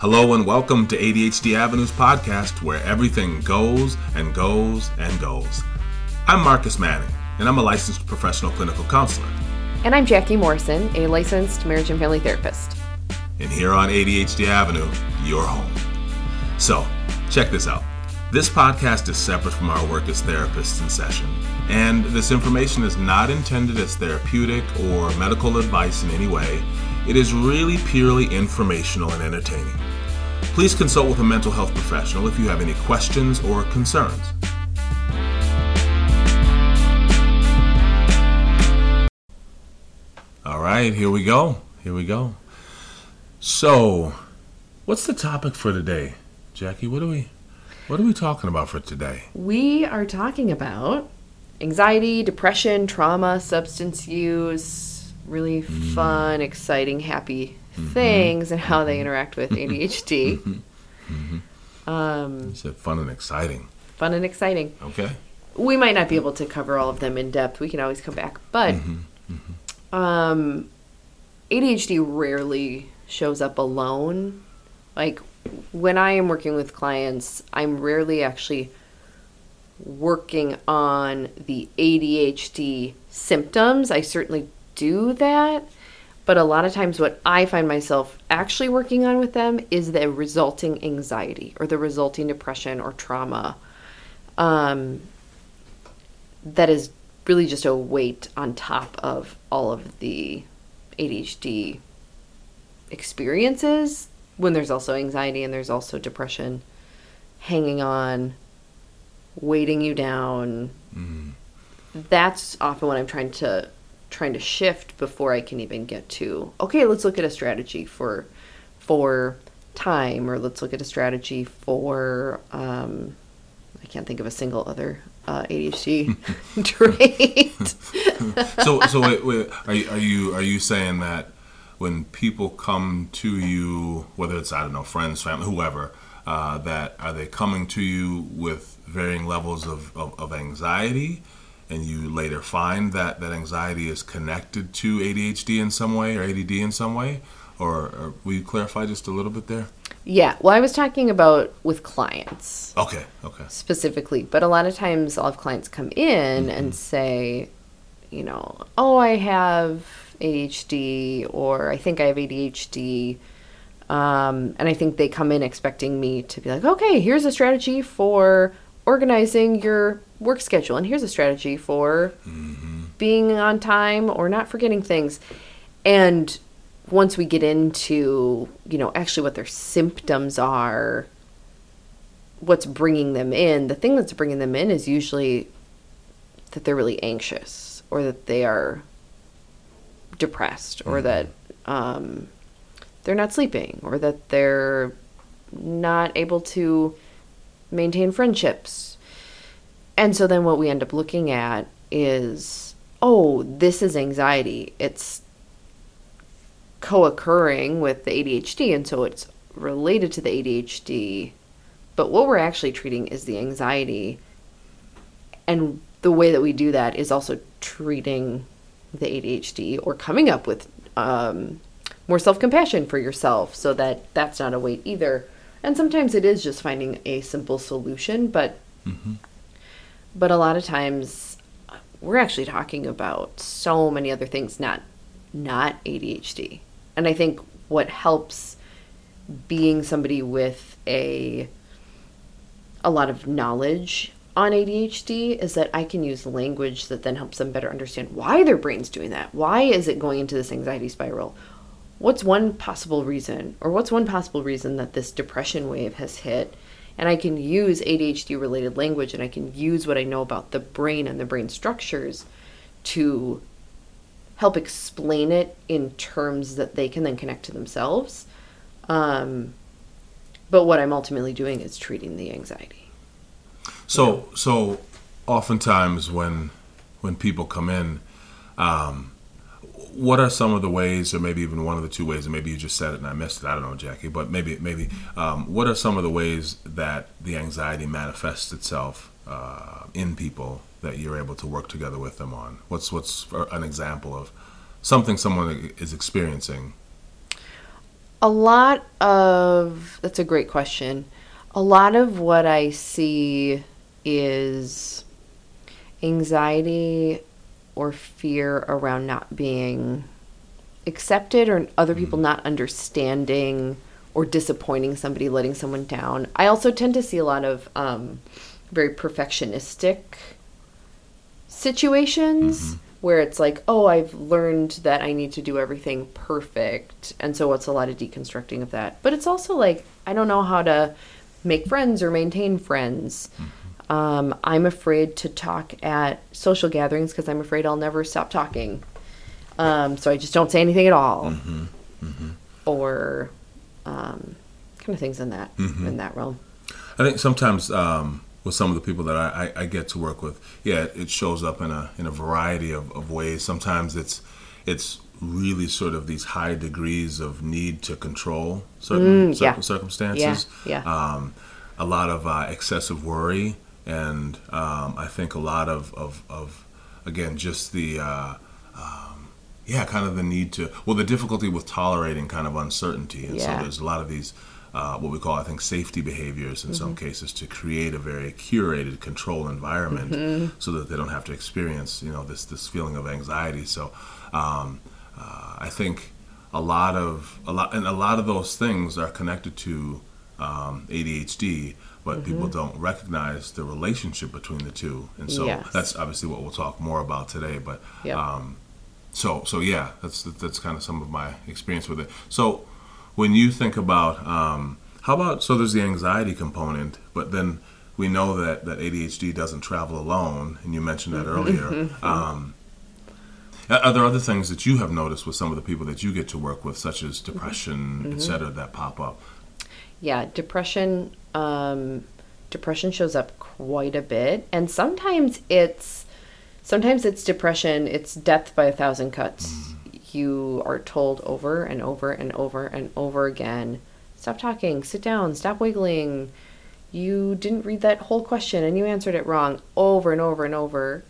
Hello and welcome to ADHD Avenue's podcast where everything goes and goes and goes. I'm Marcus Manning, and I'm a licensed professional clinical counselor. And I'm Jackie Morrison, a licensed marriage and family therapist. And here on ADHD Avenue, your home. So, check this out. This podcast is separate from our work as therapists in session, and this information is not intended as therapeutic or medical advice in any way. It is really purely informational and entertaining. Please consult with a mental health professional if you have any questions or concerns. All right, here we go. Here we go. So, what's the topic for today, Jackie? What are we what are we talking about for today? We are talking about anxiety, depression, trauma, substance use, really Mm. fun, exciting, happy Mm-hmm. things and how they interact with ADHD. Um, You said fun and exciting. fun and exciting. Okay. We might not be able to cover all of them in depth. We can always come back. But um, ADHD rarely shows up alone. Like when I am working with clients, I'm rarely actually working on the ADHD symptoms. I certainly do that. But a lot of times, what I find myself actually working on with them is the resulting anxiety or the resulting depression or trauma. Um, that is really just a weight on top of all of the ADHD experiences when there's also anxiety and there's also depression hanging on, weighting you down. That's often what I'm trying to trying to shift before I can even get to okay, let's look at a strategy for for time or let's look at a strategy for um, I can't think of a single other uh, ADHD trait. So so wait, wait, are you, are you are you saying that when people come to you, whether it's I don't know friends, family, whoever, uh, that are they coming to you with varying levels of, of, of anxiety, and you later find that that anxiety is connected to ADHD in some way or ADD in some way, or, or will you clarify just a little bit there? yeah, well, I was talking about with clients. Okay, okay. specifically, but a lot of times I'll have clients come in and say, you know, oh, I have ADHD or I think I have ADHD. Um, and I think they come in expecting me to be like, okay, here's a strategy for organizing your work schedule, and here's a strategy for being on time or not forgetting things. And once we get into, you know, actually what their symptoms are, what's bringing them in, the thing that's bringing them in is usually that they're really anxious or that they are depressed or that um, they're not sleeping or that they're not able to maintain friendships. And so then what we end up looking at is oh, this is anxiety. It's co occurring with the ADHD, and so it's related to the ADHD. But what we're actually treating is the anxiety. And the way that we do that is also treating the ADHD or coming up with um, more self compassion for yourself so that that's not a weight either. And sometimes it is just finding a simple solution, but but a lot of times we're actually talking about so many other things not not ADHD. And I think what helps being somebody with a a lot of knowledge on ADHD is that I can use language that then helps them better understand why their brain's doing that. Why is it going into this anxiety spiral? What's one possible reason, or what's one possible reason that this depression wave has hit? And I can use ADHD related language and I can use what I know about the brain and the brain structures to help explain it in terms that they can then connect to themselves. Um, but what I'm ultimately doing is treating the anxiety. So so oftentimes when when people come in, um, what are some of the ways, or maybe even one of the two ways, and maybe you just said it and I missed it. I don't know, Jackie, but maybe maybe um, what are some of the ways that the anxiety manifests itself uh, in people that you're able to work together with them on? What's what's an example of something someone is experiencing? A lot of that's a great question. A lot of what I see is anxiety or fear around not being accepted or other mm-hmm. people not understanding or disappointing somebody, letting someone down. I also tend to see a lot of um, very perfectionistic situations mm-hmm. where it's like, oh, I've learned that I need to do everything perfect. And so it's a lot of deconstructing of that. But it's also like, I don't know how to make friends or maintain friends. Mm-hmm. Um, I'm afraid to talk at social gatherings because I'm afraid I'll never stop talking. Um, so I just don't say anything at all. Or um, kind of things in that in that realm. I think sometimes um, with some of the people that I, I, I get to work with, yeah, it shows up in a in a variety of, of ways. Sometimes it's it's really sort of these high degrees of need to control certain Mm, yeah. circumstances. Yeah, yeah. Um, a lot of uh, excessive worry, and um, I think a lot of, of, of again, just the uh, um, yeah, kind of the need to well, the difficulty with tolerating kind of uncertainty, and Yeah. so there's a lot of these. Uh, what we call, I think, safety behaviors in Mm-hmm. some cases to create a very curated control environment, Mm-hmm. so that they don't have to experience, you know, this this feeling of anxiety. So, um, uh, I think a lot of a lot and a lot of those things are connected to um, ADHD, but Mm-hmm. people don't recognize the relationship between the two, and so Yes. that's obviously what we'll talk more about today. But Yep. um, so so yeah, that's that's kind of some of my experience with it. So when you think about um, how about so there's the anxiety component, but then we know that that ADHD doesn't travel alone, and you mentioned that earlier. Um, are are there other things that you have noticed with some of the people that you get to work with, such as depression, et cetera, that pop up? Yeah, depression. Um, depression shows up quite a bit, and sometimes it's sometimes it's depression. It's death by a thousand cuts. You are told over and over and over and over again, stop talking, sit down, stop wiggling. You didn't read that whole question and you answered it wrong over and over and over.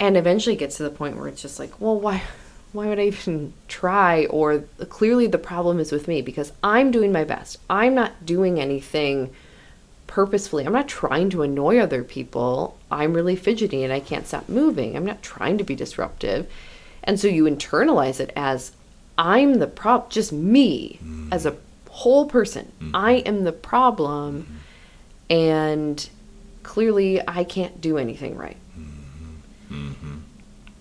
And eventually gets to the point where it's just like, well, why why would I even try? Or clearly the problem is with me because I'm doing my best. I'm not doing anything purposefully. I'm not trying to annoy other people. I'm really fidgety and I can't stop moving. I'm not trying to be disruptive. And so you internalize it as I'm the prob just me mm-hmm. as a whole person. Mm-hmm. I am the problem mm-hmm. and clearly I can't do anything right.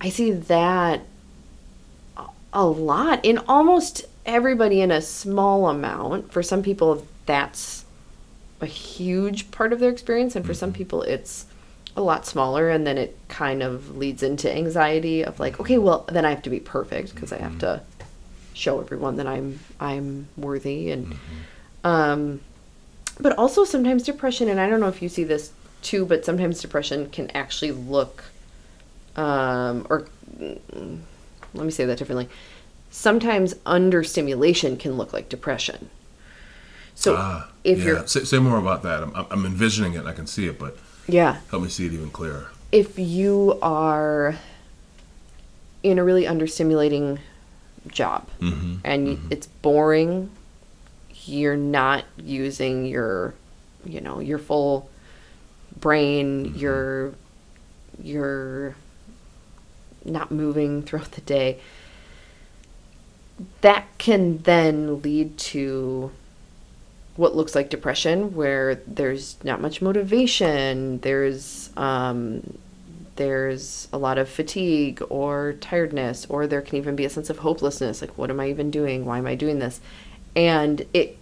I see that a- lot in almost everybody in a small amount. For some people, that's a huge part of their experience, and for some people, it's a lot smaller, and then it kind of leads into anxiety of like, okay, well, then I have to be perfect because I have to show everyone that I'm I'm worthy, and um, but also sometimes depression, and I don't know if you see this too, but sometimes depression can actually look um, or let me say that differently. Sometimes understimulation can look like depression. So Ah, if yeah. you're say, say more about that. I'm, I'm envisioning it. and I can see it, but yeah, help me see it even clearer. if you are in a really understimulating job Mm-hmm. and y it's boring, you're not using your, you know, your full brain, you're you're not moving throughout the day. That can then lead to what looks like depression, where there's not much motivation, there's um, there's a lot of fatigue or tiredness, or there can even be a sense of hopelessness. Like, what am I even doing? Why am I doing this? And it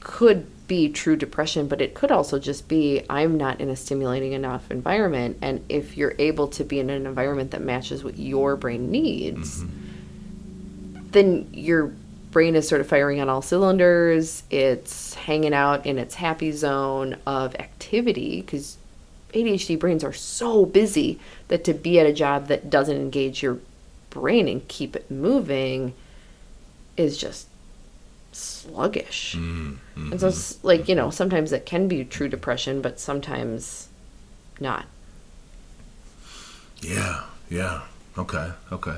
could be true depression, but it could also just be I'm not in a stimulating enough environment. And if you're able to be in an environment that matches what your brain needs, mm-hmm. then your brain is sort of firing on all cylinders. It's hanging out in its happy zone of activity because ADHD brains are so busy that to be at a job that doesn't engage your brain and keep it moving is just sluggish. And so, it's like, you know, sometimes it can be true depression, but sometimes not. Yeah, yeah. Okay, okay.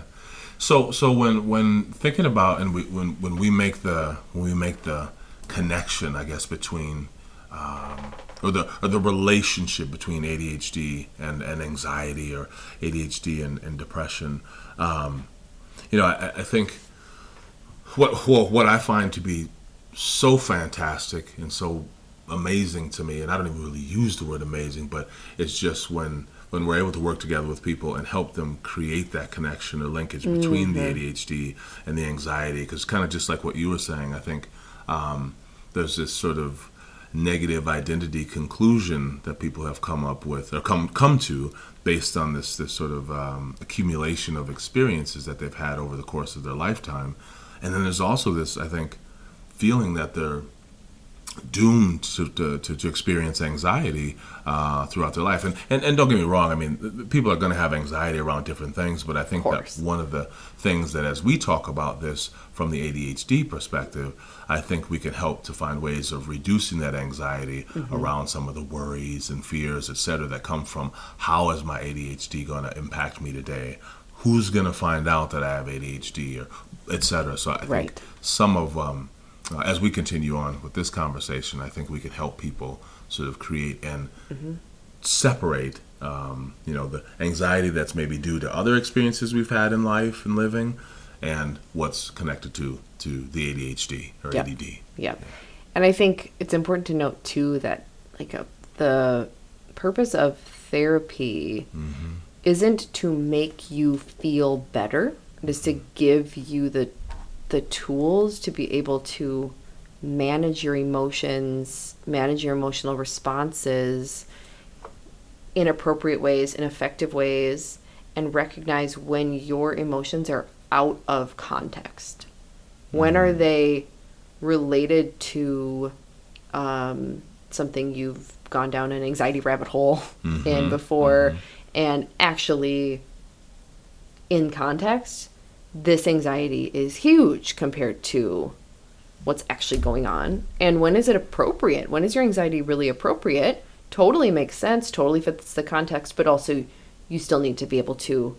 So so when when thinking about and we when when we make the when we make the connection, I guess between um, or the or the relationship between ADHD and, and anxiety or ADHD and, and depression. Um, you know, I, I think what well, what I find to be so fantastic and so amazing to me, and I don't even really use the word amazing, but it's just when when we're able to work together with people and help them create that connection or linkage between mm-hmm. the ADHD and the anxiety, because kind of just like what you were saying, I think um, there's this sort of negative identity conclusion that people have come up with or come come to based on this this sort of um, accumulation of experiences that they've had over the course of their lifetime, and then there's also this I think feeling that they're doomed to, to, to, experience anxiety uh, throughout their life. And, and, and don't get me wrong, I mean, people are going to have anxiety around different things, but I think that one of the things that as we talk about this from the ADHD perspective, I think we can help to find ways of reducing that anxiety mm-hmm. around some of the worries and fears, et cetera, that come from how is my ADHD going to impact me today? Who's going to find out that I have ADHD or et cetera? So I right. think some of um, uh, as we continue on with this conversation, I think we can help people sort of create and mm-hmm. separate, um, you know, the anxiety that's maybe due to other experiences we've had in life and living, and what's connected to to the ADHD or yep. ADD. Yep. Yeah. And I think it's important to note too that like a, uh, the purpose of therapy mm-hmm. Isn't to make you feel better. It is to give you the the tools to be able to manage your emotions, manage your emotional responses in appropriate ways, in effective ways, and recognize when your emotions are out of context. When are mm-hmm. they related to um, something you've gone down an anxiety rabbit hole mm-hmm. in before mm-hmm. And actually in context this anxiety is huge compared to what's actually going on. And when is it appropriate? When is your anxiety really appropriate? Totally makes sense totally fits the context but also you still need to be able to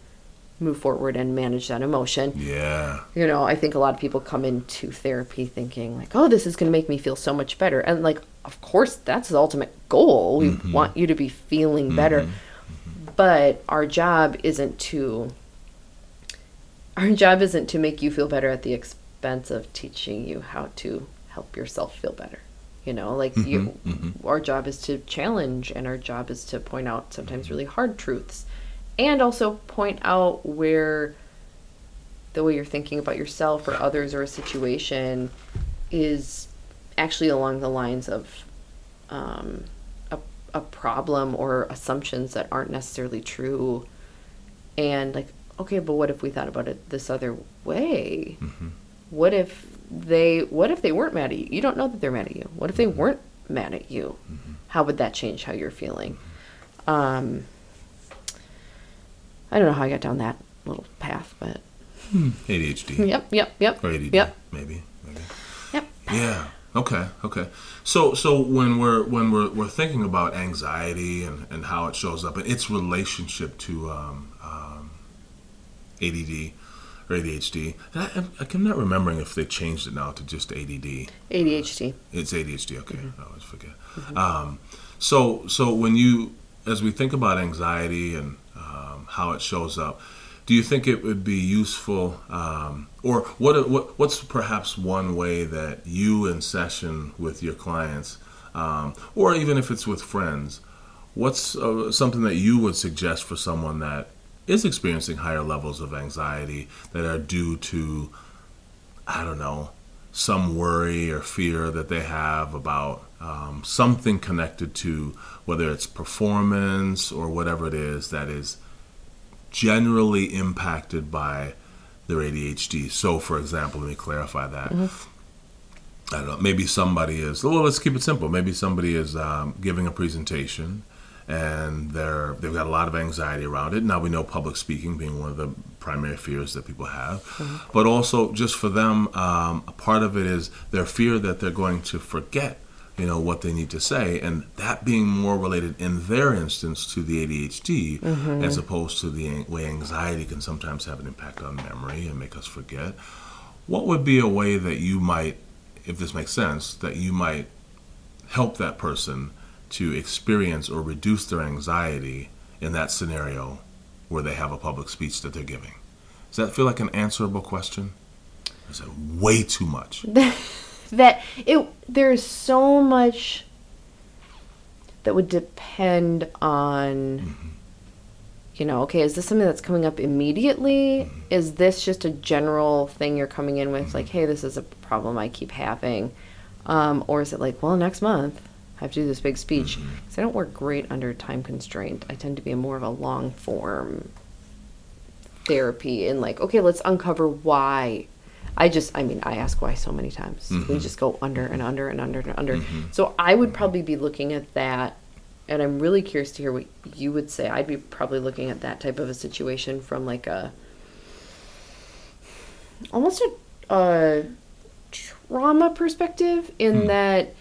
move forward and manage that emotion. Yeah. You know i think a lot of people come into therapy thinking like oh this is going to make me feel so much better. And like of course that's the ultimate goal. We mm-hmm. want you to be feeling better. Mm-hmm. But our job isn't to our job isn't to make you feel better at the expense of teaching you how to help yourself feel better you know like mm-hmm, you mm-hmm. our job is to challenge and our job is to point out sometimes really hard truths and also point out where the way you're thinking about yourself or others or a situation is actually along the lines of um, a, problem or assumptions that aren't necessarily true and like okay, but what if we thought about it this other way? Mm-hmm. What if they what if they weren't mad at you? You don't know that they're mad at you. What if they mm-hmm. weren't mad at you? Mm-hmm. How would that change how you're feeling? Um, I don't know how I got down that little path, but hmm. ADHD. Yep, yep, yep. Or ADD, yep. maybe, maybe. Yep. Yeah. Okay. Okay. So so when we're when we're we're thinking about anxiety and and how it shows up and its relationship to um, um, ADD or ADHD. I, am not remembering if they changed it now to just ADD. ADHD. It's ADHD. Okay, mm-hmm. I always forget. Mm-hmm. Um, so so when you as we think about anxiety and um, how it shows up, do you think it would be useful, um, or what, what what's perhaps one way that you in session with your clients, um, or even if it's with friends, what's uh, something that you would suggest for someone that is experiencing higher levels of anxiety that are due to, I don't know, some worry or fear that they have about um, something connected to whether it's performance or whatever it is that is generally impacted by their ADHD. So, for example, let me clarify that. Mm-hmm. I don't know. Maybe somebody is. Well, let's keep it simple. Maybe somebody is um, giving a presentation and they're they've got a lot of anxiety around it. Now we know public speaking being one of the primary fears that people have, mm-hmm. but also just for them, um, a part of it is their fear that they're going to forget you know what they need to say and that being more related in their instance to the ADHD Mm-hmm. as opposed to the way anxiety can sometimes have an impact on memory and make us forget what would be a way that you might if this makes sense that you might help that person to experience or reduce their anxiety in that scenario where they have a public speech that they're giving? Does that feel like an answerable question? Is it way too much that it there's so much that would depend on mm-hmm. you know okay is this something that's coming up immediately? Mm-hmm. Is this just a general thing you're coming in with like mm-hmm. hey this is a problem i keep having? Um, or is it like well next month i have to do this big speech. Because i don't work great under time constraint. I tend to be more of a long form therapy and like okay let's uncover why i just i mean i ask why so many times. We mm-hmm. just go under and under and under and under. Mm-hmm. So i would probably be looking at that and i'm really curious to hear what you would say. I'd be probably looking at that type of a situation from like a almost a, a trauma perspective in hmm. that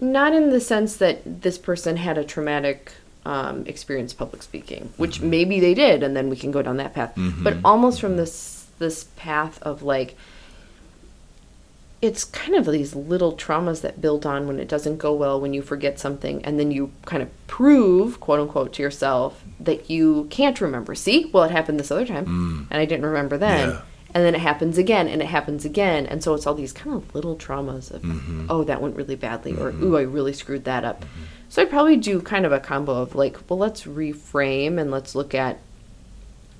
not in the sense that this person had a traumatic um, experience public speaking which mm-hmm. maybe they did and then we can go down that path. But almost from this this path of like it's kind of these little traumas that build on when it doesn't go well when you forget something and then you kind of prove quote unquote to yourself that you can't remember. See? Well it happened this other time mm. and i didn't remember then. Yeah. and then it happens again and it happens again and so it's all these kind of little traumas of mm-hmm. oh that went really badly or mm-hmm. ooh i really screwed that up. Mm-hmm. So i'd probably do kind of a combo of like well let's reframe and let's look at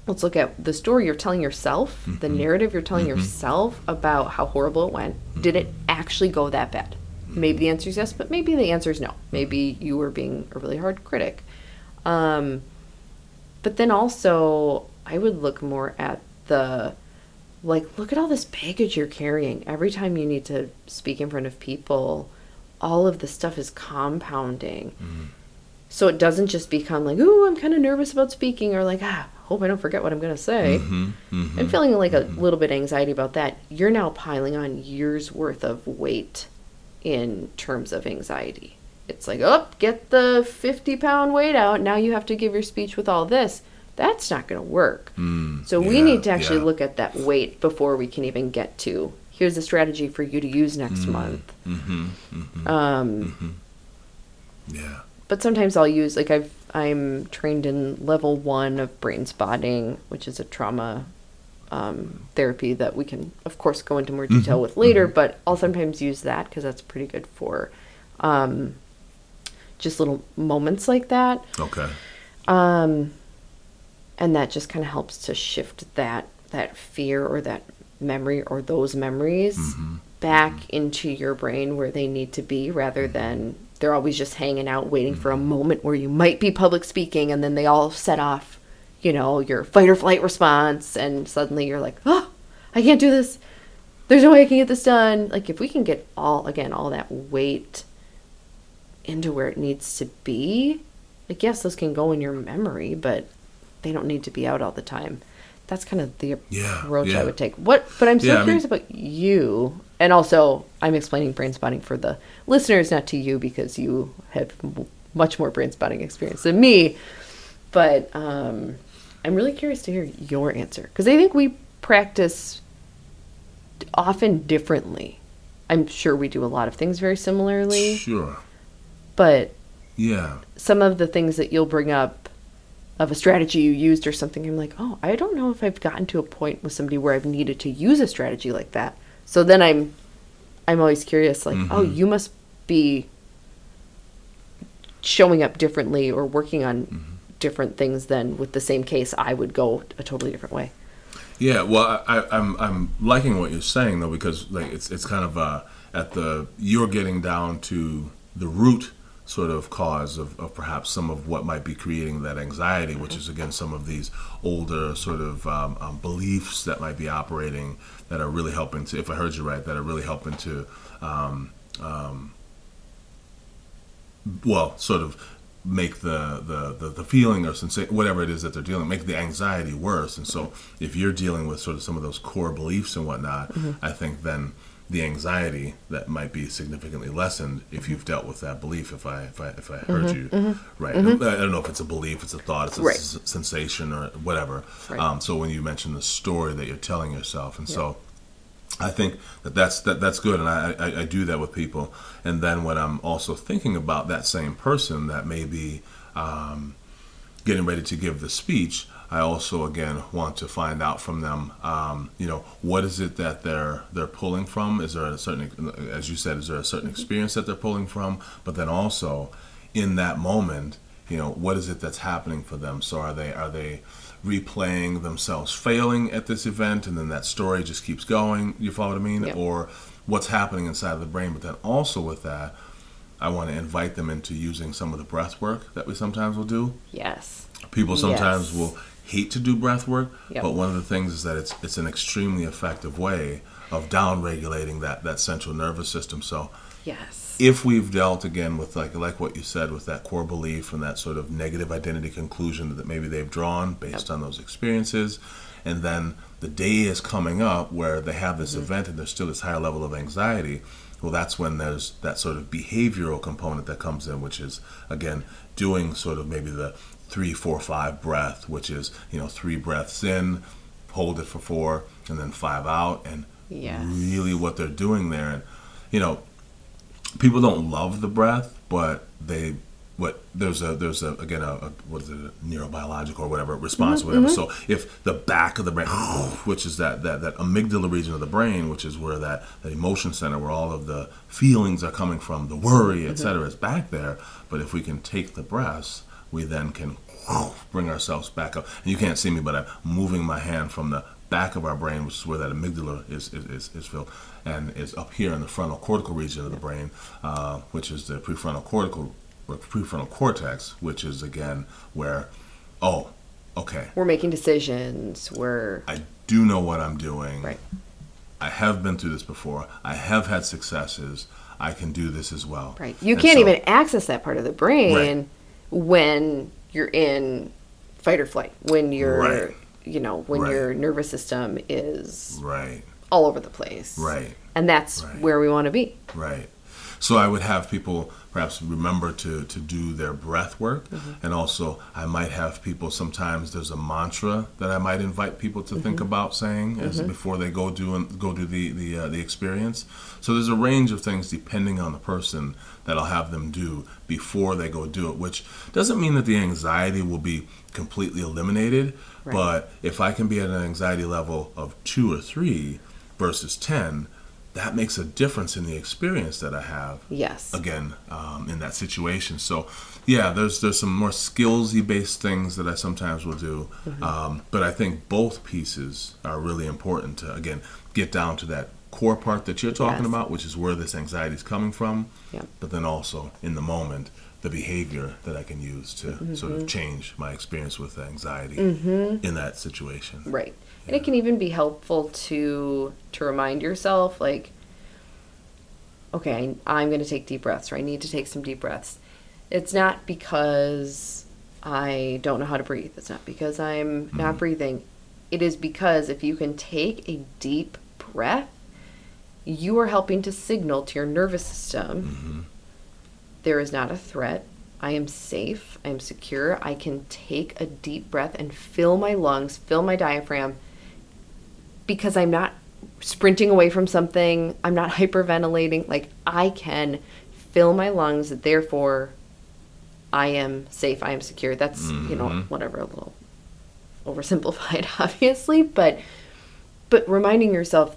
let's look at the story you're telling yourself the mm-hmm. narrative you're telling mm-hmm. yourself about how horrible it went. Mm-hmm. Did it actually go that bad? Maybe the answer is yes but maybe the answer is no. Maybe you were being a really hard critic. Um, but then also i would look more at the like look at all this baggage you're carrying. Every time you need to speak in front of people all of the stuff is compounding. So it doesn't just become like ooh i'm kind of nervous about speaking or like ah hope i don't forget what i'm going to say i'm feeling like a little bit anxiety about that. You're now piling on years worth of weight in terms of anxiety. It's like oh get the 50 pound weight out. Now you have to give your speech with all this. That's not going to work so we yeah, need to actually yeah. look at that weight before we can even get to here's a strategy for you to use next Mm. month. Mm-hmm. um, yeah. but sometimes I'll use like I've I'm trained in level one of brain spotting, which is a trauma um, therapy that we can of course go into more detail with later. But I'll sometimes use that because that's pretty good for um, just little moments like that, okay. Um, and that just kind of helps to shift that that fear or that memory or those memories back into your brain where they need to be rather than they're always just hanging out waiting for a moment where you might be public speaking and then they all set off you know your fight or flight response and suddenly you're like oh i can't do this. There's no way i can get this done. Like if we can get all again all that weight into where it needs to be like yes those can go in your memory but they don't need to be out all the time. That's kind of the approach yeah. i would take. What but i'm so Yeah, I mean- curious about you and also i'm explaining brain spotting for the listeners not to you because you have m- much more brain spotting experience than me. But um, i'm really curious to hear your answer because i think we practice often differently. I'm sure we do a lot of things very similarly. Sure. But yeah. some of the things that you'll bring up of a strategy you used or something, I'm like, oh, I don't know if I've gotten to a point with somebody where I've needed to use a strategy like that. So then I'm, I'm always curious, like, oh, you must be showing up differently or working on different things than with the same case. I would go a totally different way. Yeah, well, I, I, I'm I'm liking what you're saying though because like it's it's kind of uh, at the you're getting down to the root sort of cause of, of perhaps some of what might be creating that anxiety, which is again some of these older sort of um, um, beliefs that might be operating that are really helping to, if I heard you right, that are really helping to, um, um, well, sort of make the, the, the, the feeling or sensation, whatever it is that they're dealing, make the anxiety worse. And so if you're dealing with sort of some of those core beliefs and whatnot, I think then the anxiety that might be significantly lessened if you've dealt with that belief. If I if I if I heard Mm-hmm, you right, I don't know if it's a belief, it's a thought, it's a Right. s- sensation or whatever. Right. Um, so when you mention the story that you're telling yourself, and so. I think that that's that, that's good, and I, I, I do that with people. And then when I'm also thinking about that same person that may be um, getting ready to give the speech, I also again want to find out from them, um, you know, what is it that they're they're pulling from? Is there a certain, as you said, is there a certain experience that they're pulling from? But then also, in that moment, you know, what is it that's happening for them? So are they are they replaying themselves failing at this event, and then that story just keeps going? You follow what I mean? Yep. Or what's happening inside of the brain? But then also with that. I want to invite them into using some of the breath work that we sometimes will do. Yes. People sometimes Yes. will hate to do breath work, Yep. but one of the things is that it's it's an extremely effective way of down regulating that that central nervous system. So Yes. if we've dealt again with like like what you said with that core belief and that sort of negative identity conclusion that maybe they've drawn based on those experiences and then the day is coming up where they have this mm-hmm. event and there's still this higher level of anxiety well that's when there's that sort of behavioral component that comes in which is again doing sort of maybe the three four five breath which is you know three breaths in hold it for four and then five out and Yes. really what they're doing there and you know people don't love the breath, but they what there's a there's a again a, a what is it a neurobiological or whatever response or mm-hmm, whatever. Mm-hmm. So if the back of the brain, which is that that that amygdala region of the brain, which is where that that emotion center where all of the feelings are coming from, the worry, etc., mm-hmm. is back there. But if we can take the breaths, we then can bring ourselves back up. And you can't see me, but I'm moving my hand from the back of our brain, which is where that amygdala is is, is, filled, and is up here in the frontal cortical region of the brain, uh, which is the prefrontal cortical or prefrontal cortex, which is again where, oh, okay, We're making decisions. We're I do know what I'm doing. right. I have been through this before. I have had successes. I can do this as well. Right. You And can't so- even access that part of the brain Right. When you're in fight or flight. When you're, Right. you know, when Right. your nervous system is Right. all over the place. Right. And that's where we want to be. Right. So I would have people perhaps remember to, to do their breath work. Mm-hmm. And also, I might have people sometimes there's a mantra that I might invite people to think mm-hmm. about saying as mm-hmm. before they go do and go do the the, uh, the experience. So there's a range of things depending on the person that I'll have them do before they go do it, which doesn't mean that the anxiety will be completely eliminated. Right. But if I can be at an anxiety level of two or three versus 10, that makes a difference in the experience that I have Yes. again um, in that situation. So, yeah, there's there's some more skillsy based things that I sometimes will do, Mm-hmm. um, but I think both pieces are really important to again get down to that core part that you're talking Yes. about, which is where this anxiety is coming from, Yep. but then also in the moment the behavior that I can use to sort Mm-hmm. of change my experience with anxiety in that situation. Right. And it can even be helpful to to remind yourself like okay, I, I'm going to take deep breaths or I need to take some deep breaths. It's not because I don't know how to breathe. It's not because I'm not mm-hmm. breathing. It is because if you can take a deep breath, you are helping to signal to your nervous system mm-hmm. there is not a threat. I am safe. I am secure. I can take a deep breath and fill my lungs, fill my diaphragm because I'm not sprinting away from something. I'm not hyperventilating. Like I can fill my lungs. Therefore, I am safe. I am secure. That's, you know, mm-hmm. whatever, a little oversimplified, obviously, but but reminding yourself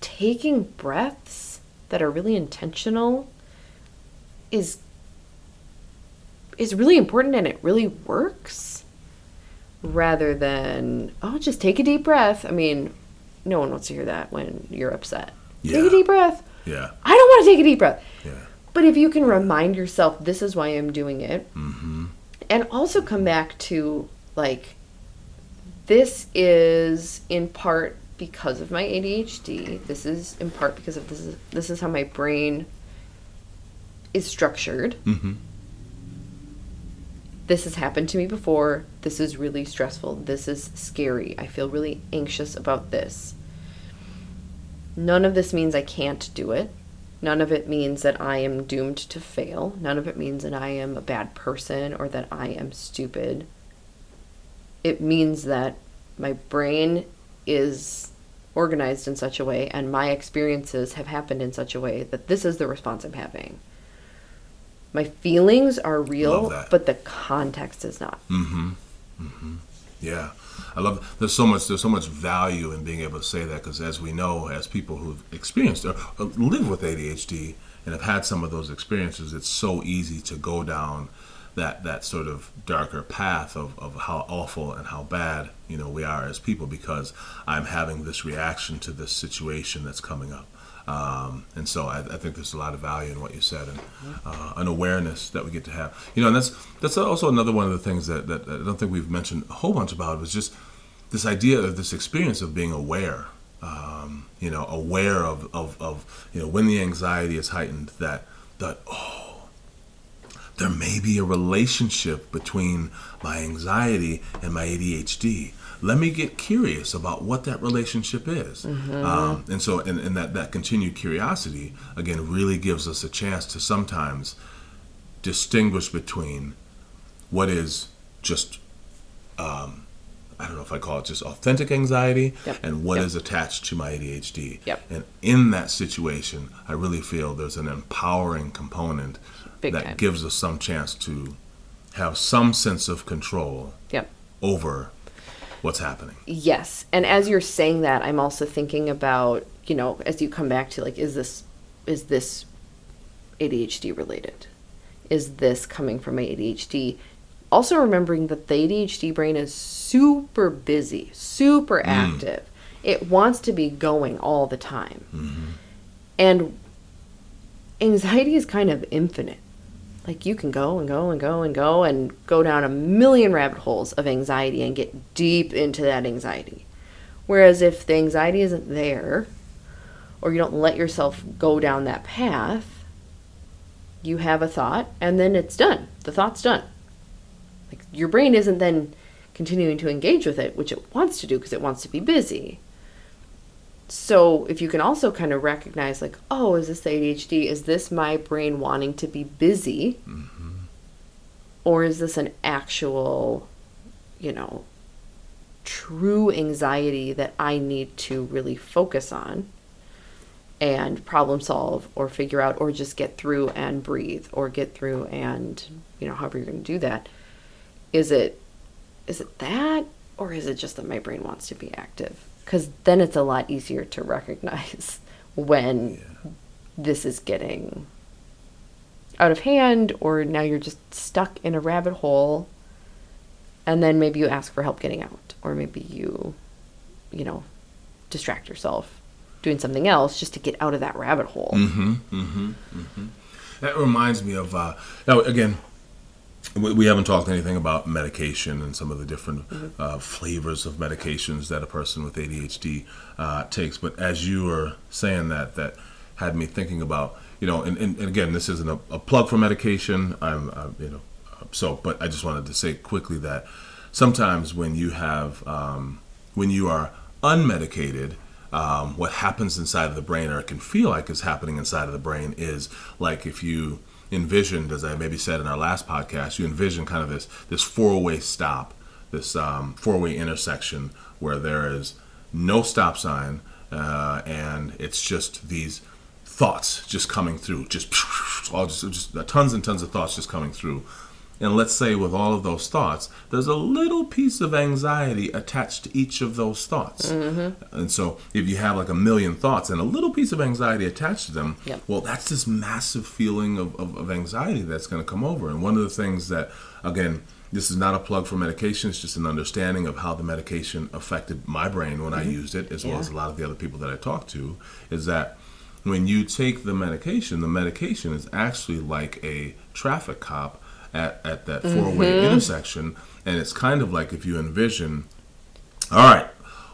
taking breaths that are really intentional is is really important and it really works rather than oh just take a deep breath i mean no one wants to hear that when you're upset take a deep breath Yeah, i don't want to take a deep breath yeah, but if you can remind yourself this is why i'm doing it mm-hmm. and also come back to like this is in part because of my ADHD. This is in part because of this is this is how my brain is structured. Mm-hmm. This has happened to me before. This is really stressful. This is scary. I feel really anxious about this. None of this means I can't do it. None of it means that I am doomed to fail. None of it means that I am a bad person or that I am stupid. It means that my brain is organized in such a way and my experiences have happened in such a way that this is the response I'm having. My feelings are real, but the context is not. Mm-hmm. Mm-hmm. Yeah, I love. There's so much. There's so much value in being able to say that because, as we know, as people who've experienced or, or live with ADHD and have had some of those experiences, it's so easy to go down that that sort of darker path of, of how awful and how bad you know we are as people because I'm having this reaction to this situation that's coming up. Um, and so I, I think there's a lot of value in what you said and uh, an awareness that we get to have. You know, and that's that's also another one of the things that, that I don't think we've mentioned a whole bunch about was just this idea of this experience of being aware. Um, you know, aware of, of, of you know when the anxiety is heightened that that oh there may be a relationship between my anxiety and my ADHD. Let me get curious about what that relationship is. Um, and so, and, and that, that continued curiosity, again, really gives us a chance to sometimes distinguish between what is just, um, I don't know if I call it just authentic anxiety Yep. and what Yep. is attached to my ADHD. Yep. And in that situation, I really feel there's an empowering component Big that time. gives us some chance to have some sense of control Yep. over what's happening. Yes. And as you're saying that, I'm also thinking about, you know, as you come back to like is this is this ADHD related? Is this coming from my ADHD? Also remembering that the ADHD brain is super busy, super mm. active. It wants to be going all the time. Mm-hmm. And anxiety is kind of infinite. Like you can go and go and go and go and go down a million rabbit holes of anxiety and get deep into that anxiety. Whereas if the anxiety isn't there, or you don't let yourself go down that path, you have a thought and then it's done. The thought's done. Like your brain isn't then continuing to engage with it, which it wants to do because it wants to be busy. So if you can also kind of recognize, like, oh, is this the ADHD? Is this my brain wanting to be busy? Mm-hmm. Or is this an actual, you know, true anxiety that I need to really focus on and problem solve or figure out or just get through and breathe or get through and, you know, however you're going to do that? Is it is it that or is it just that my brain wants to be active because then it's a lot easier to recognize when this is getting out of hand or now you're just stuck in a rabbit hole and then maybe you ask for help getting out or maybe you you know distract yourself doing something else just to get out of that rabbit hole mm-hmm, mm-hmm, mm-hmm. That reminds me of uh, now again. We we haven't talked anything about medication and some of the different uh, flavors of medications that a person with ADHD uh, takes. But as you were saying that, that had me thinking about you know, and, and, and again, this isn't a, a plug for medication. I'm, i you know, so but I just wanted to say quickly that sometimes when you have um, when you are unmedicated, um, what happens inside of the brain, or it can feel like is happening inside of the brain, is like if you envisioned, as I maybe said in our last podcast, you envision kind of this this four way stop, this um, four way intersection where there is no stop sign, uh, and it's just these thoughts just coming through, just all just, just tons and tons of thoughts just coming through. And let's say with all of those thoughts, there's a little piece of anxiety attached to each of those thoughts. Mm-hmm. And so if you have like a million thoughts and a little piece of anxiety attached to them, Yep. well, that's this massive feeling of, of, of anxiety that's going to come over. And one of the things that, again, this is not a plug for medication, it's just an understanding of how the medication affected my brain when I mm-hmm. used it, as well Yeah. as a lot of the other people that I talked to, is that when you take the medication, the medication is actually like a traffic cop at, at that four way mm-hmm. intersection. And it's kind of like if you envision, all right,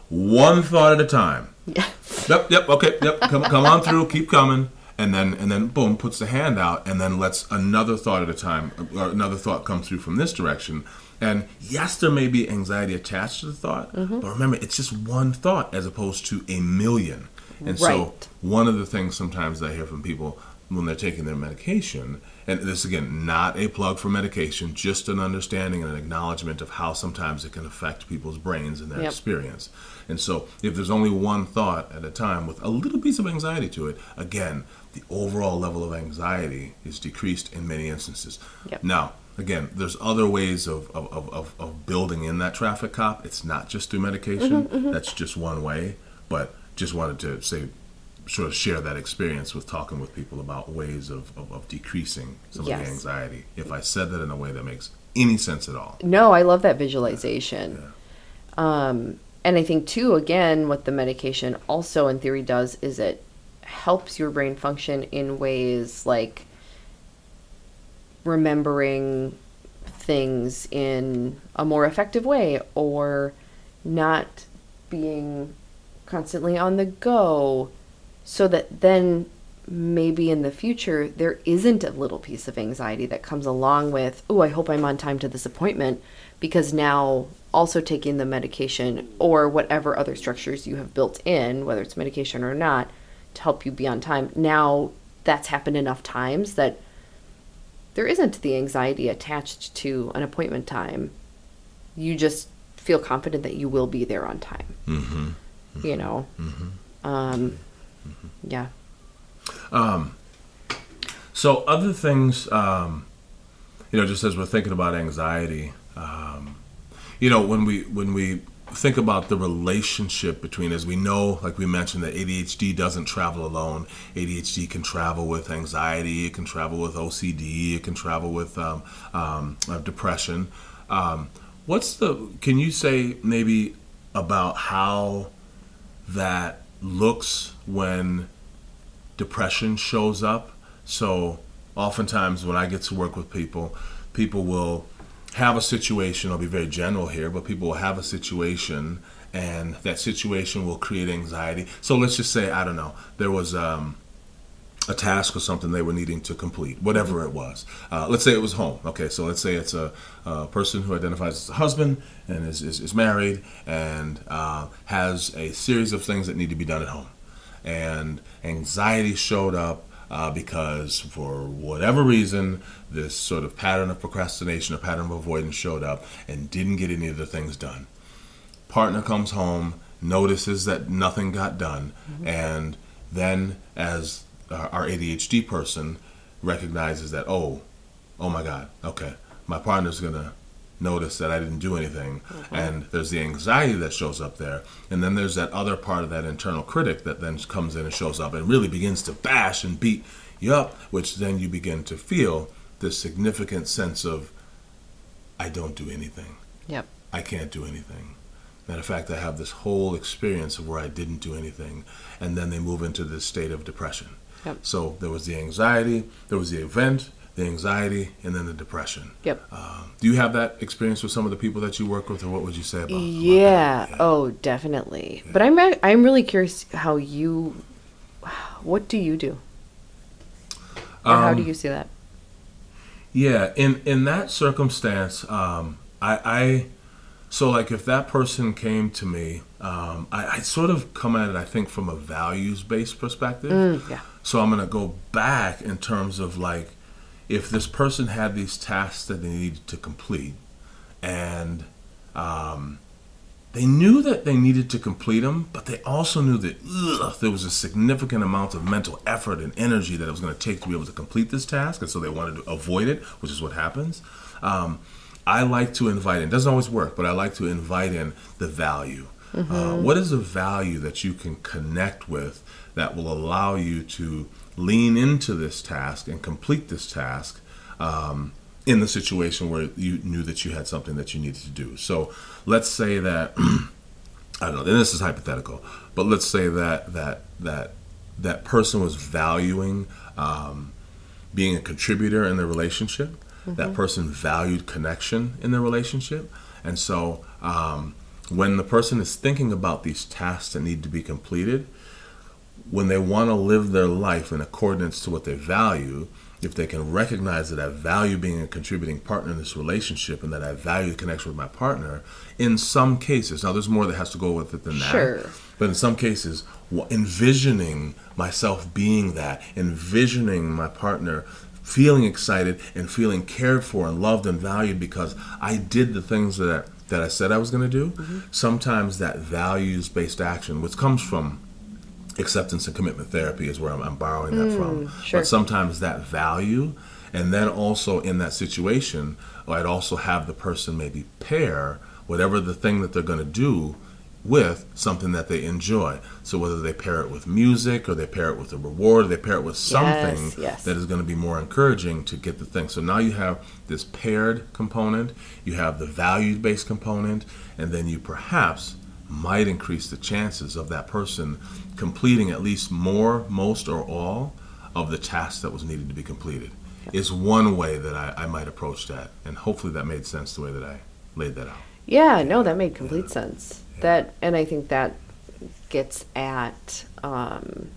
one thought at a time. Yep, yep, okay, yep, come, come on through, keep coming. And then, and then, boom, puts the hand out, and then lets another thought at a time, or another thought come through from this direction. And yes, there may be anxiety attached to the thought, mm-hmm. but remember, it's just one thought as opposed to a million. And so one of the things sometimes I hear from people when they're taking their medication, and this again, not a plug for medication, just an understanding and an acknowledgement of how sometimes it can affect people's brains and their Yep. experience. And so if there's only one thought at a time with a little piece of anxiety to it, again, the overall level of anxiety is decreased in many instances. Yep. Now, again, there's other ways of, of, of, of, building in that traffic cop. It's not just through medication. Mm-hmm, That's just one way. But just wanted to say, sort of share that experience with talking with people about ways of, of, of decreasing some of the anxiety. If I said that in a way that makes any sense at all. No, I love that visualization. Um, and I think too, again, what the medication also in theory does is it helps your brain function in ways like remembering things in a more effective way or not being constantly on the go so that then maybe in the future there isn't a little piece of anxiety that comes along with oh i hope i'm on time to this appointment because now also taking the medication or whatever other structures you have built in whether it's medication or not to help you be on time now that's happened enough times that there isn't the anxiety attached to an appointment time. You just feel confident that you will be there on time. Mm-hmm. you know? Um yeah Um, So other things, um, you know, just as we're thinking about anxiety, um, you know, when we when we think about the relationship between, as we know, like we mentioned, that ADHD doesn't travel alone. ADHD can travel with anxiety, it can travel with OCD, it can travel with um, um, uh, depression. Um, what's the? Can you say maybe about how that looks when depression shows up. So oftentimes when I get to work with people, people will have a situation, I'll be very general here, but people will have a situation and that situation will create anxiety. So let's just say, I don't know, there was um, a task or something they were needing to complete, whatever it was. Uh, let's say it was home. Okay, so let's say it's a, a person who identifies as a husband and is, is, is married and uh, has a series of things that need to be done at home. And anxiety showed up uh, because, for whatever reason, this sort of pattern of procrastination, a pattern of avoidance showed up and didn't get any of the things done partner comes home, notices that nothing got done, and then as our ADHD person recognizes that, oh, oh my God, okay, my partner's gonna notice that I didn't do anything, mm-hmm. and there's the anxiety that shows up there, and then there's that other part of that internal critic that then comes in and shows up and really begins to bash and beat you up, which then you begin to feel this significant sense of, I don't do anything. Yep. I can't do anything. Matter of fact, I have this whole experience of where I didn't do anything, and then they move into this state of depression. Yep. So there was the anxiety, there was the event, the anxiety, and then the depression. Yep. Um, do you have that experience with some of the people that you work with, or what would you say about? about that? Yeah. Oh, definitely. But I'm I'm really curious how you what do you do? Or how do Um, you see that? Yeah, in in that circumstance, um, I, I so like if that person came to me, um, I, I sort of come at it, I think, from a values based perspective. Mm, yeah. So I'm gonna go back in terms of like if this person had these tasks that they needed to complete, and um, they knew that they needed to complete them, but they also knew that ugh, there was a significant amount of mental effort and energy that it was going to take to be able to complete this task, and so they wanted to avoid it, which is what happens. Um, I like to invite in, doesn't always work, but I like to invite in the value. Uh, what is a value that you can connect with that will allow you to lean into this task and complete this task? Um, in the situation where you knew that you had something that you needed to do. So let's say that I don't know, and this is hypothetical, but let's say that that that that person was valuing um, being a contributor in their relationship. That person valued connection in their relationship, and so um, when the person is thinking about these tasks that need to be completed, when they want to live their life in accordance to what they value, if they can recognize that I value being a contributing partner in this relationship and that I value the connection with my partner, in some cases, now there's more that has to go with it than that. Sure. But in some cases, envisioning myself being that, envisioning my partner feeling excited and feeling cared for and loved and valued because I did the things that that I said I was going to do. Mm-hmm. Sometimes that values based action, which comes from acceptance and commitment therapy, is where I'm, I'm borrowing that from. Mm, sure. But sometimes that value, and then also in that situation, I'd also have the person maybe pair whatever the thing that they're going to do with something that they enjoy. So whether they pair it with music or they pair it with a reward or they pair it with something Yes, yes. that is going to be more encouraging to get the thing. So now you have this paired component, you have the value based component, and then you perhaps might increase the chances of that person completing at least more, most, or all of the task that was needed to be completed. Is one way that I, I might approach that. And hopefully that made sense the way that I laid that out. Yeah, no, that made complete sense. That, and I think that gets at, um,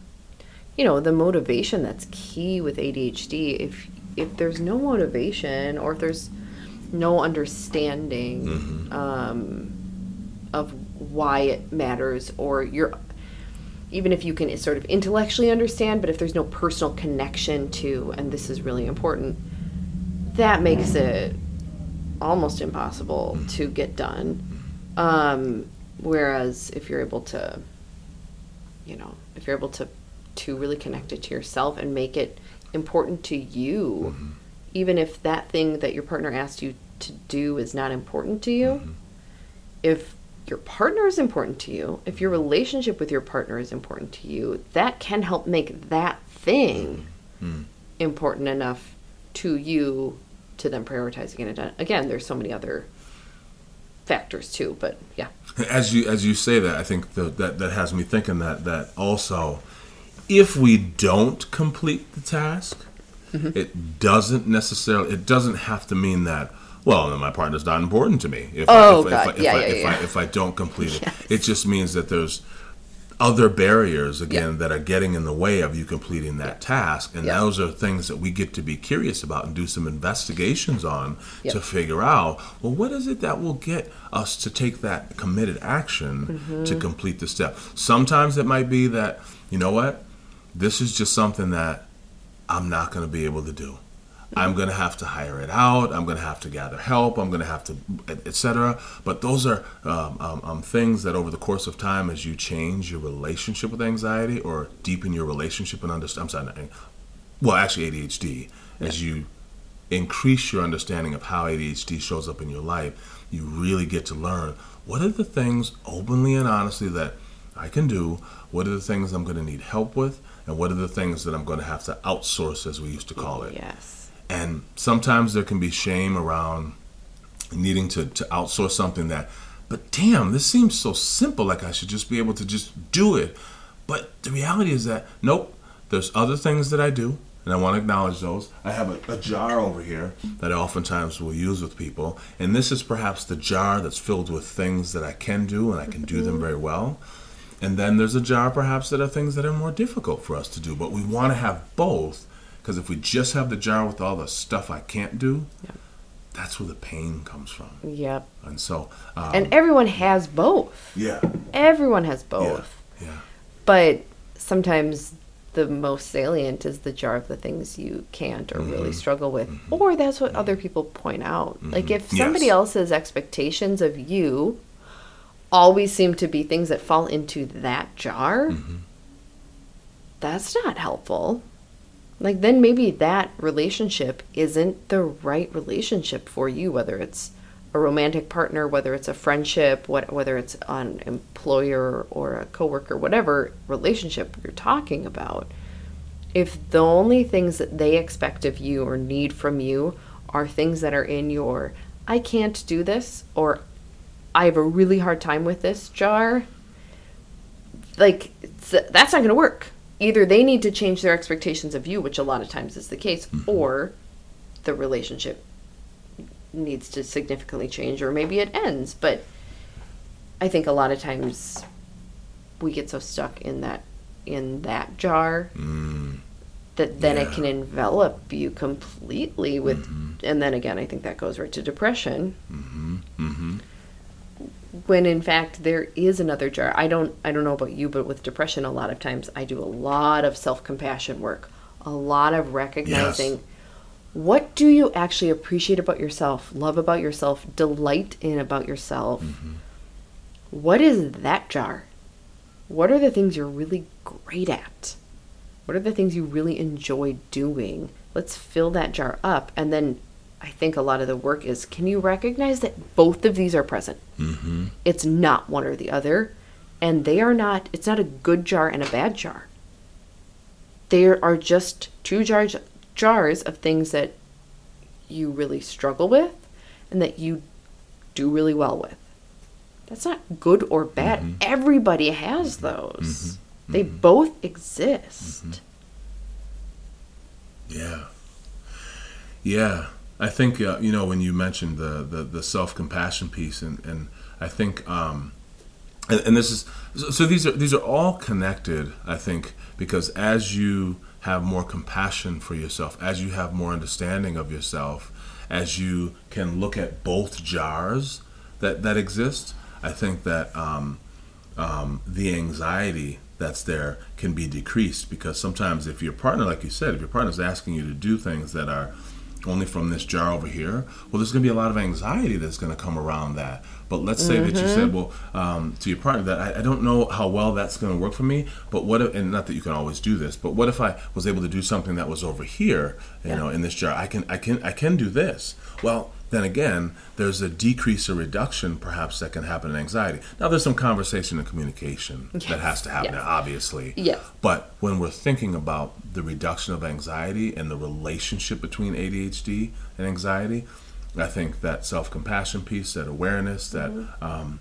you know, the motivation that's key with ADHD. If if there's no motivation or if there's no understanding um, of why it matters, or you're even if you can sort of intellectually understand, but if there's no personal connection to, and this is really important, that makes it almost impossible to get done. Um, whereas if you're able to, you know, if you're able to to really connect it to yourself and make it important to you, mm-hmm. even if that thing that your partner asked you to do is not important to you, mm-hmm. if your partner is important to you, if your mm-hmm. relationship with your partner is important to you, that can help make that thing important enough to you to then prioritizing it. Again, there's so many other factors too, but yeah. As you as you say that, I think the, that that has me thinking that that also, if we don't complete the task, Mm-hmm. it doesn't necessarily it doesn't have to mean that. Well, then my partner's not important to me. If Oh, I, if, God. I, if, Yeah, I, yeah, if, I, if I don't complete it, Yes. it just means that there's other barriers again Yeah. that are getting in the way of you completing that task, and Yeah. those are things that we get to be curious about and do some investigations on Yeah. to figure out. Well, what is it that will get us to take that committed action Mm-hmm. to complete the step? Sometimes it might be that you know what, this is just something that I'm not going to be able to do. I'm going to have to hire it out. I'm going to have to gather help. I'm going to have to, etc. But those are um, um, um, things that over the course of time, as you change your relationship with anxiety or deepen your relationship and understand, I'm sorry, well, actually ADHD, as you increase your understanding of how ADHD shows up in your life, you really get to learn what are the things openly and honestly that I can do, what are the things I'm going to need help with, and what are the things that I'm going to have to outsource, as we used to call it. Yes. And sometimes there can be shame around needing to, to outsource something that, but damn, this seems so simple, like I should just be able to just do it. But the reality is that, nope, there's other things that I do, and I want to acknowledge those. I have a, a jar over here that I oftentimes will use with people, and this is perhaps the jar that's filled with things that I can do, and I can do them mm-hmm. very well. And then there's a jar perhaps that are things that are more difficult for us to do, but we want to have both because if we just have the jar with all the stuff I can't do, that's where the pain comes from. Yep. And so, um, And everyone has both. yeah, Everyone has both. yeah, But sometimes the most salient is the jar of the things you can't or Mm-hmm. really struggle with. Or that's what other people point out. Like if Mm-hmm. Yes. somebody else's expectations of you always seem to be things that fall into that jar, Mm-hmm. that's not helpful. Like then maybe that relationship isn't the right relationship for you, whether it's a romantic partner, whether it's a friendship, what whether it's an employer or a coworker, whatever relationship you're talking about. If the only things that they expect of you or need from you are things that are in your I can't do this or I have a really hard time with this jar, like that's not going to work. Either they need to change their expectations of you, which a lot of times is the case, or the relationship needs to significantly change, or maybe it ends. But I think a lot of times we get so stuck in that in that jar that then it can envelop you completely with Mm-hmm. and then again I think that goes right to depression Mm-hmm. When in fact there is another jar. I don't i don't know about you but with depression a lot of times i do a lot of self-compassion work a lot of recognizing Yes. what do you actually appreciate about yourself love about yourself delight in about yourself? Mm-hmm. What is that jar? What are the things you're really great at? What are the things you really enjoy doing? Let's fill that jar up and then i think a lot of the work is can you recognize that both of these are present? Mm-hmm. it's not one or the other and they are not it's not a good jar and a bad jar. There are just two jars jars of things that you really struggle with and that you do really well with. That's not good or bad. Mm-hmm. Everybody has mm-hmm. those. Mm-hmm. They both exist. Yeah. Yeah. I think, uh, you know, when you mentioned the, the, the self compassion piece, and, and I think, um, and, and this is, so- these are, these are all connected, I think, because as you have more compassion for yourself, as you have more understanding of yourself, as you can look at both jars that, that exist, I think that, um, um, the anxiety that's there can be decreased because sometimes if your partner, like you said, if your partner's asking you to do things that are only from this jar over here, well, there's going to be a lot of anxiety that's going to come around that. But let's say that you said, well, um, to your partner, that I, I don't know how well that's going to work for me, but what if, and not that you can always do this, but what if I was able to do something that was over here, you Yeah. know, in this jar? I can, I can, I can do this. Well, then again, there's a decrease or reduction perhaps that can happen in anxiety. Now, there's some conversation and communication that has to happen, yes. obviously. Yes. But when we're thinking about the reduction of anxiety and the relationship between ADHD and anxiety, I think that self compassion piece, that awareness, that Mm-hmm. um,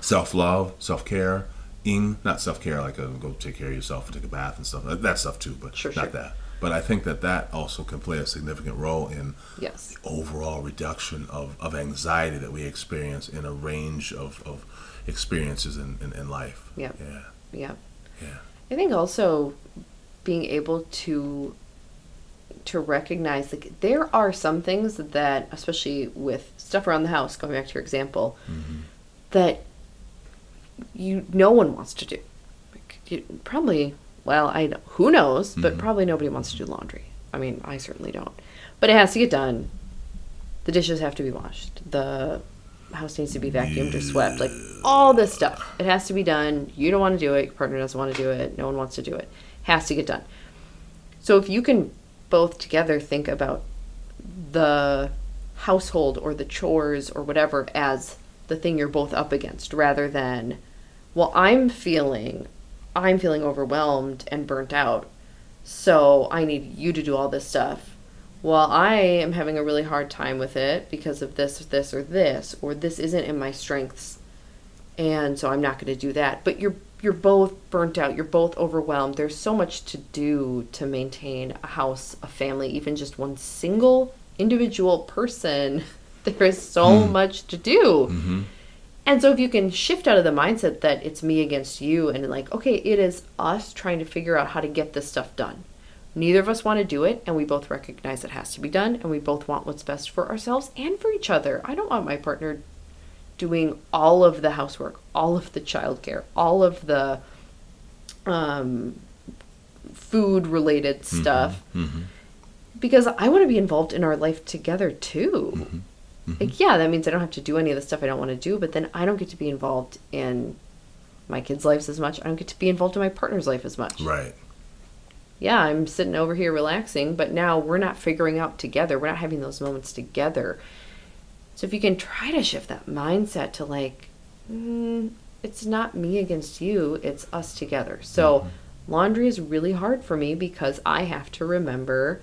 self love, self care, ing, not self care like a, go take care of yourself and take a bath and stuff, that, that stuff too, but Sure, not sure. that. But I think that that also can play a significant role in yes overall reduction of, of anxiety that we experience in a range of, of experiences in, in, in life. Yep. Yeah. yeah Yeah. I think also being able to to recognize like there are some things that especially with stuff around the house going back to your example mm-hmm. that you no one wants to do like, you, probably well I who knows? But mm-hmm. probably nobody wants to do laundry. I mean I certainly don't. But it has to get done. The dishes have to be washed. The house needs to be vacuumed or swept like all this stuff. It has to be done. You don't want to do it. Your partner doesn't want to do it. No one wants to do it. Has to get done. So if you can both together think about the household or the chores or whatever as the thing you're both up against rather than well I'm feeling I'm feeling overwhelmed and burnt out so I need you to do all this stuff well I am having a really hard time with it because of this or this or this or this isn't in my strengths and so I'm not going to do that. But you're you're both burnt out. You're both overwhelmed. There's so much to do to maintain a house, a family, even just one single individual person. There is so hmm. much to do. Mm-hmm. And so if you can shift out of the mindset that it's me against you and like, okay, it is us trying to figure out how to get this stuff done. Neither of us want to do it, and we both recognize it has to be done, and we both want what's best for ourselves and for each other. I don't want my partner doing all of the housework, all of the childcare, all of the um, food related mm-hmm, stuff. Mm-hmm. Because I want to be involved in our life together too. Mm-hmm. Like, yeah, that means I don't have to do any of the stuff I don't want to do, but then I don't get to be involved in my kids' lives as much. I don't get to be involved in my partner's life as much. Right. Yeah, I'm sitting over here relaxing, but now we're not figuring out together. We're not having those moments together. So if you can try to shift that mindset to like, mm, it's not me against you, it's us together. So laundry is really hard for me because I have to remember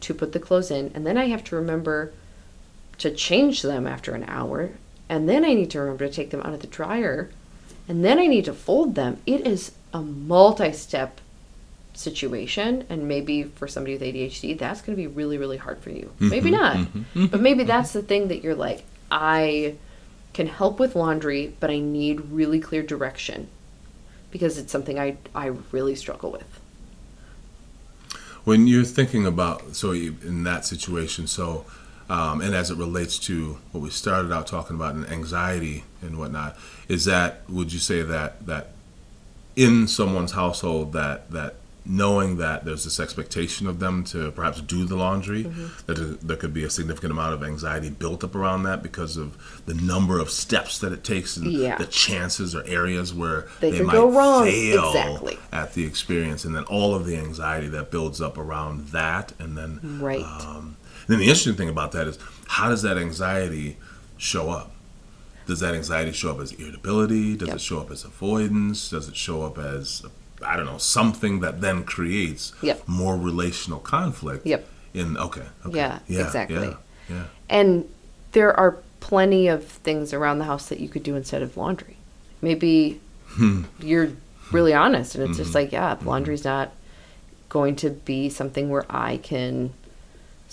to put the clothes in, and then I have to remember to change them after an hour, and then I need to remember to take them out of the dryer, and then I need to fold them. It is a multi step situation and maybe for somebody with ADHD that's going to be really really hard for you. Mm-hmm, maybe not. Mm-hmm, mm-hmm. But maybe that's the thing that you're like I can help with laundry but I need really clear direction because it's something I I really struggle with. when you're thinking about so you, in that situation, so um, and as it relates to what we started out talking about and anxiety and whatnot, is that would you say that that in someone's household that that knowing that there's this expectation of them to perhaps do the laundry, mm-hmm. that there could be a significant amount of anxiety built up around that because of the number of steps that it takes and yeah. the chances or areas where they, they might go wrong fail exactly. at the experience, and then all of the anxiety that builds up around that, and then right. Um, then the interesting thing about that is how does that anxiety show up? Does that anxiety show up as irritability? Does yep. it show up as avoidance? Does it show up as I don't know, something that then creates yep. more relational conflict. Yep. In okay. okay. Yeah, yeah, exactly. Yeah, yeah. And there are plenty of things around the house that you could do instead of laundry. Maybe hmm. you're really honest and it's mm-hmm. just like, yeah, mm-hmm. laundry's not going to be something where I can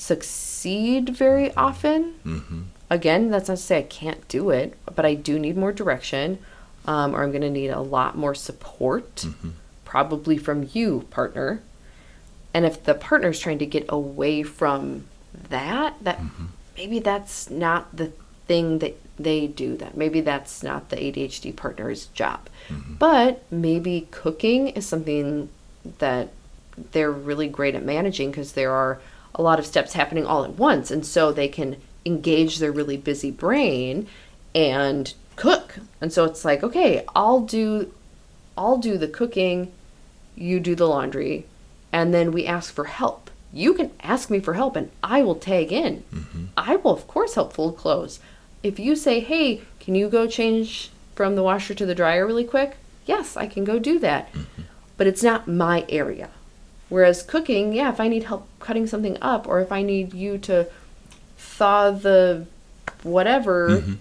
succeed very often. Mm-hmm. Again, that's not to say I can't do it, but I do need more direction, um, or I'm going to need a lot more support. Mm-hmm probably from you, partner. And if the partner is trying to get away from that, that mm-hmm. maybe that's not the thing that they do. That maybe that's not the ADHD partner's job. Mm-hmm. But maybe cooking is something that they're really great at managing because there are a lot of steps happening all at once, and so they can engage their really busy brain and cook. And so it's like, okay, I'll do I'll do the cooking you do the laundry, and then we ask for help. You can ask me for help and I will tag in. Mm-hmm. I will, of course, help fold clothes. If you say, hey, can you go change from the washer to the dryer really quick? Yes, I can go do that. Mm-hmm. But it's not my area. Whereas cooking, yeah, if I need help cutting something up or if I need you to thaw the whatever mm-hmm.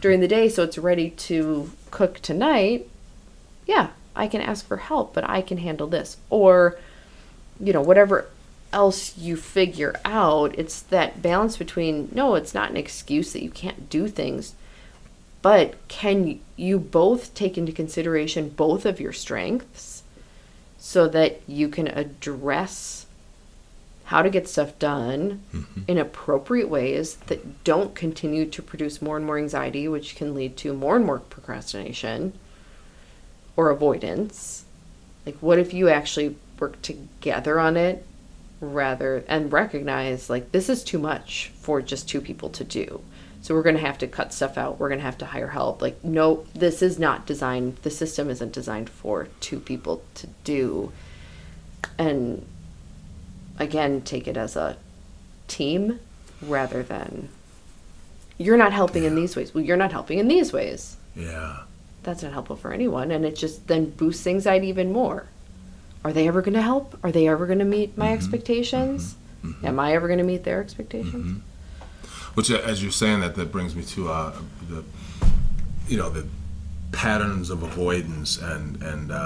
during the day so it's ready to cook tonight, yeah, I can ask for help, but I can handle this. Or, you know, whatever else you figure out, it's that balance between no, it's not an excuse that you can't do things, but can you both take into consideration both of your strengths so that you can address how to get stuff done mm-hmm. in appropriate ways that don't continue to produce more and more anxiety, which can lead to more and more procrastination or avoidance. Like, what if you actually work together on it rather and recognize, like, this is too much for just two people to do? So we're going to have to cut stuff out. We're going to have to hire help. Like, no, this is not designed, the system isn't designed for two people to do. And again, take it as a team rather than you're not helping in these ways. Well, you're not helping in these ways. Yeah that's not helpful for anyone and it just then boosts anxiety even more are they ever going to help are they ever going to meet my mm-hmm. expectations mm-hmm. mm-hmm. am i ever going to meet their expectations mm-hmm. which as you're saying that that brings me to uh, the you know the patterns of avoidance and and uh,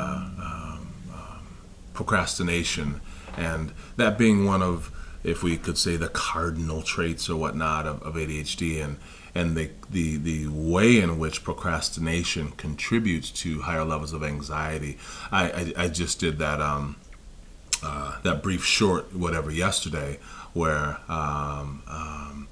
um, um, procrastination and that being one of if we could say the cardinal traits or whatnot of, of ADHD and and the, the, the way in which procrastination contributes to higher levels of anxiety. I, I, I just did that um, uh, that brief short whatever yesterday where um, um,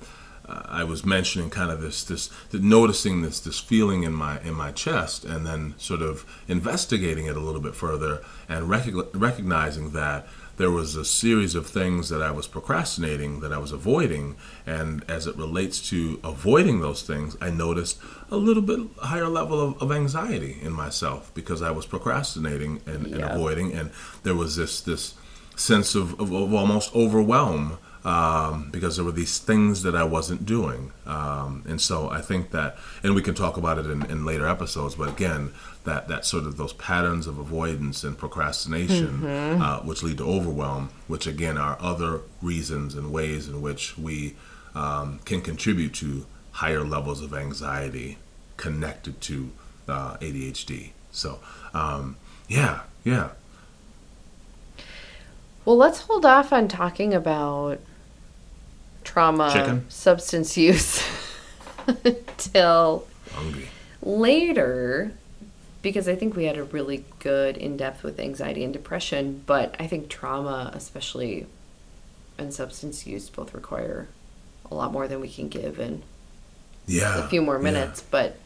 I was mentioning kind of this this noticing this this feeling in my in my chest and then sort of investigating it a little bit further and rec- recognizing that there was a series of things that I was procrastinating, that I was avoiding, and as it relates to avoiding those things, I noticed a little bit higher level of, of anxiety in myself because I was procrastinating and, yeah. and avoiding, and there was this this sense of, of, of almost overwhelm um, because there were these things that I wasn't doing. Um, and so I think that, and we can talk about it in, in, later episodes, but again, that, that sort of those patterns of avoidance and procrastination, mm-hmm. uh, which lead to overwhelm, which again are other reasons and ways in which we um, can contribute to higher levels of anxiety connected to uh, ADHD. So, um, yeah, yeah. Well, let's hold off on talking about trauma, Chicken? substance use Hungry. later because I think we had a really good in depth with anxiety and depression, but I think trauma, especially and substance use both require a lot more than we can give in Yeah. a few more yeah. minutes. But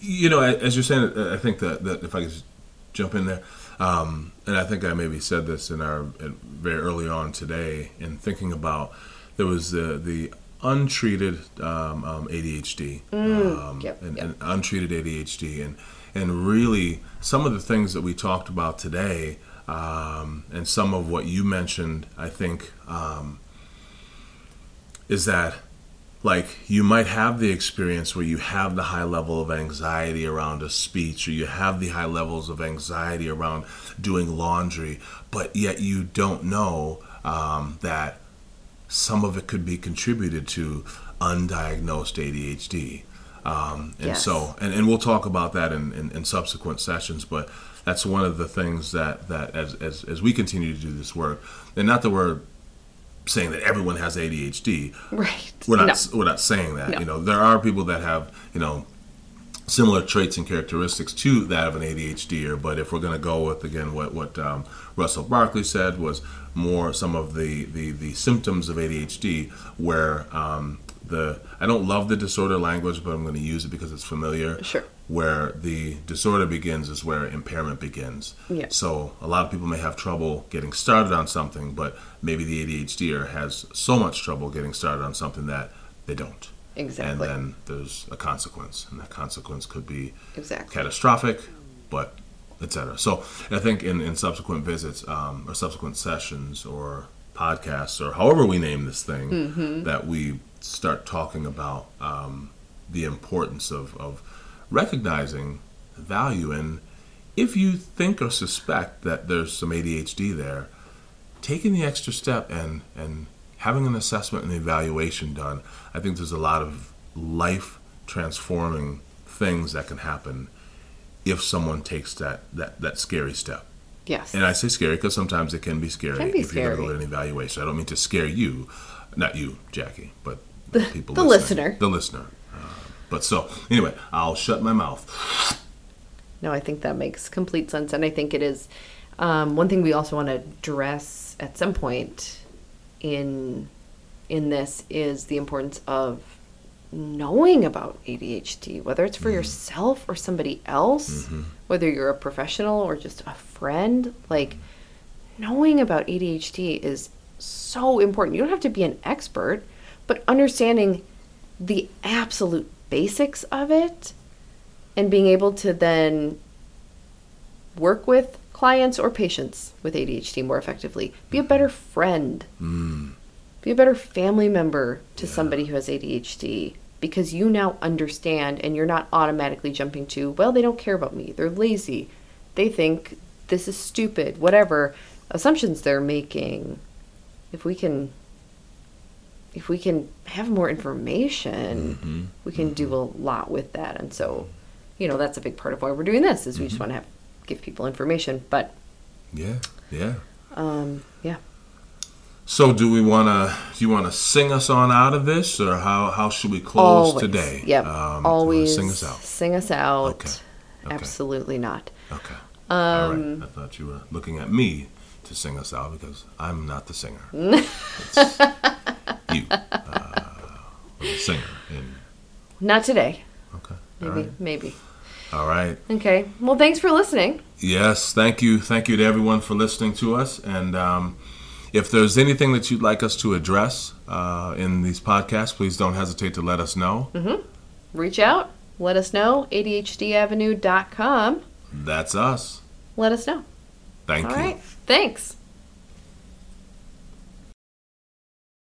You know, as you're saying, uh, I think that, that if I could just jump in there, um, and I think I maybe said this in our very early on today, in thinking about there was the the untreated um, um, ADHD, um, yep, and, yep. and untreated ADHD, and and really some of the things that we talked about today, um, and some of what you mentioned, I think, um, is that like you might have the experience where you have the high level of anxiety around a speech or you have the high levels of anxiety around doing laundry but yet you don't know um, that some of it could be contributed to undiagnosed adhd um, and Yes. so and, and we'll talk about that in, in, in subsequent sessions but that's one of the things that that as, as, as we continue to do this work and not that we're saying that everyone has adhd right, we're not No. we're not saying that. No. You know, there are people that have you know similar traits and characteristics to that of an ADHDer. But if we're going to go with again what what um, Russell Barkley said was more some of the the, the symptoms of ADHD where um, the I don't love the disorder language, but I'm going to use it because it's familiar. Sure. Where the disorder begins is where impairment begins. Yeah. So a lot of people may have trouble getting started on something, but maybe the ADHDer has so much trouble getting started on something that they don't. Exactly. And then there's a consequence, and that consequence could be Exactly. catastrophic, but etc. So I think in, in subsequent visits um, or subsequent sessions or podcasts or however we name this thing, Mm-hmm. that we start talking about um, the importance of, of recognizing value And if you think or suspect that there's some ADHD there, taking the extra step and and having an assessment and evaluation done, I think there's a lot of life transforming things that can happen if someone takes that that that scary step. Yes. And I say scary because sometimes it can be scary Can be if you're going to go to an evaluation. I don't mean to scare you, not you, Jackie, but the people the listener. The listener. Uh, but so anyway, I'll shut my mouth. No, I think that makes complete sense, and I think it is um, one thing we also want to address at some point in in this is the importance of knowing about ADHD, whether it's for mm-hmm. yourself or somebody else, mm-hmm. whether you're a professional or just a friend. Like knowing about ADHD is so important. You don't have to be an expert, but understanding the absolute basics of it and being able to then work with clients or patients with ADHD more effectively. Be a better friend. Hmm. Be a better family member to somebody who has ADHD because you now understand and you're not automatically jumping to, well, they don't care about me. They're lazy. They think this is stupid, whatever assumptions they're making. If we can if we can have more information, mm-hmm. we can do mm-hmm. a lot with that. And so, you know, that's a big part of why we're doing this is we just mm-hmm. want to have give people information. But Yeah, yeah. um, yeah. So do we want to? Do you want to sing us on out of this, or how how should we close always. today? Yep. Um, always sing us out. Sing us out. Okay. Okay. Absolutely not. Okay. Um, right. I thought you were looking at me to sing us out because I'm not the singer. it's you, uh, the singer. And Not today. okay. Maybe. right. Maybe. All right. Okay. Well, thanks for listening. Yes, thank you. Thank you to everyone for listening to us. And um, if there's anything that you'd like us to address uh, in these podcasts, please don't hesitate to let us know. Reach out. Let us know. ADHDavenue.com. That's us. Let us know. Thank All you. right. Thanks.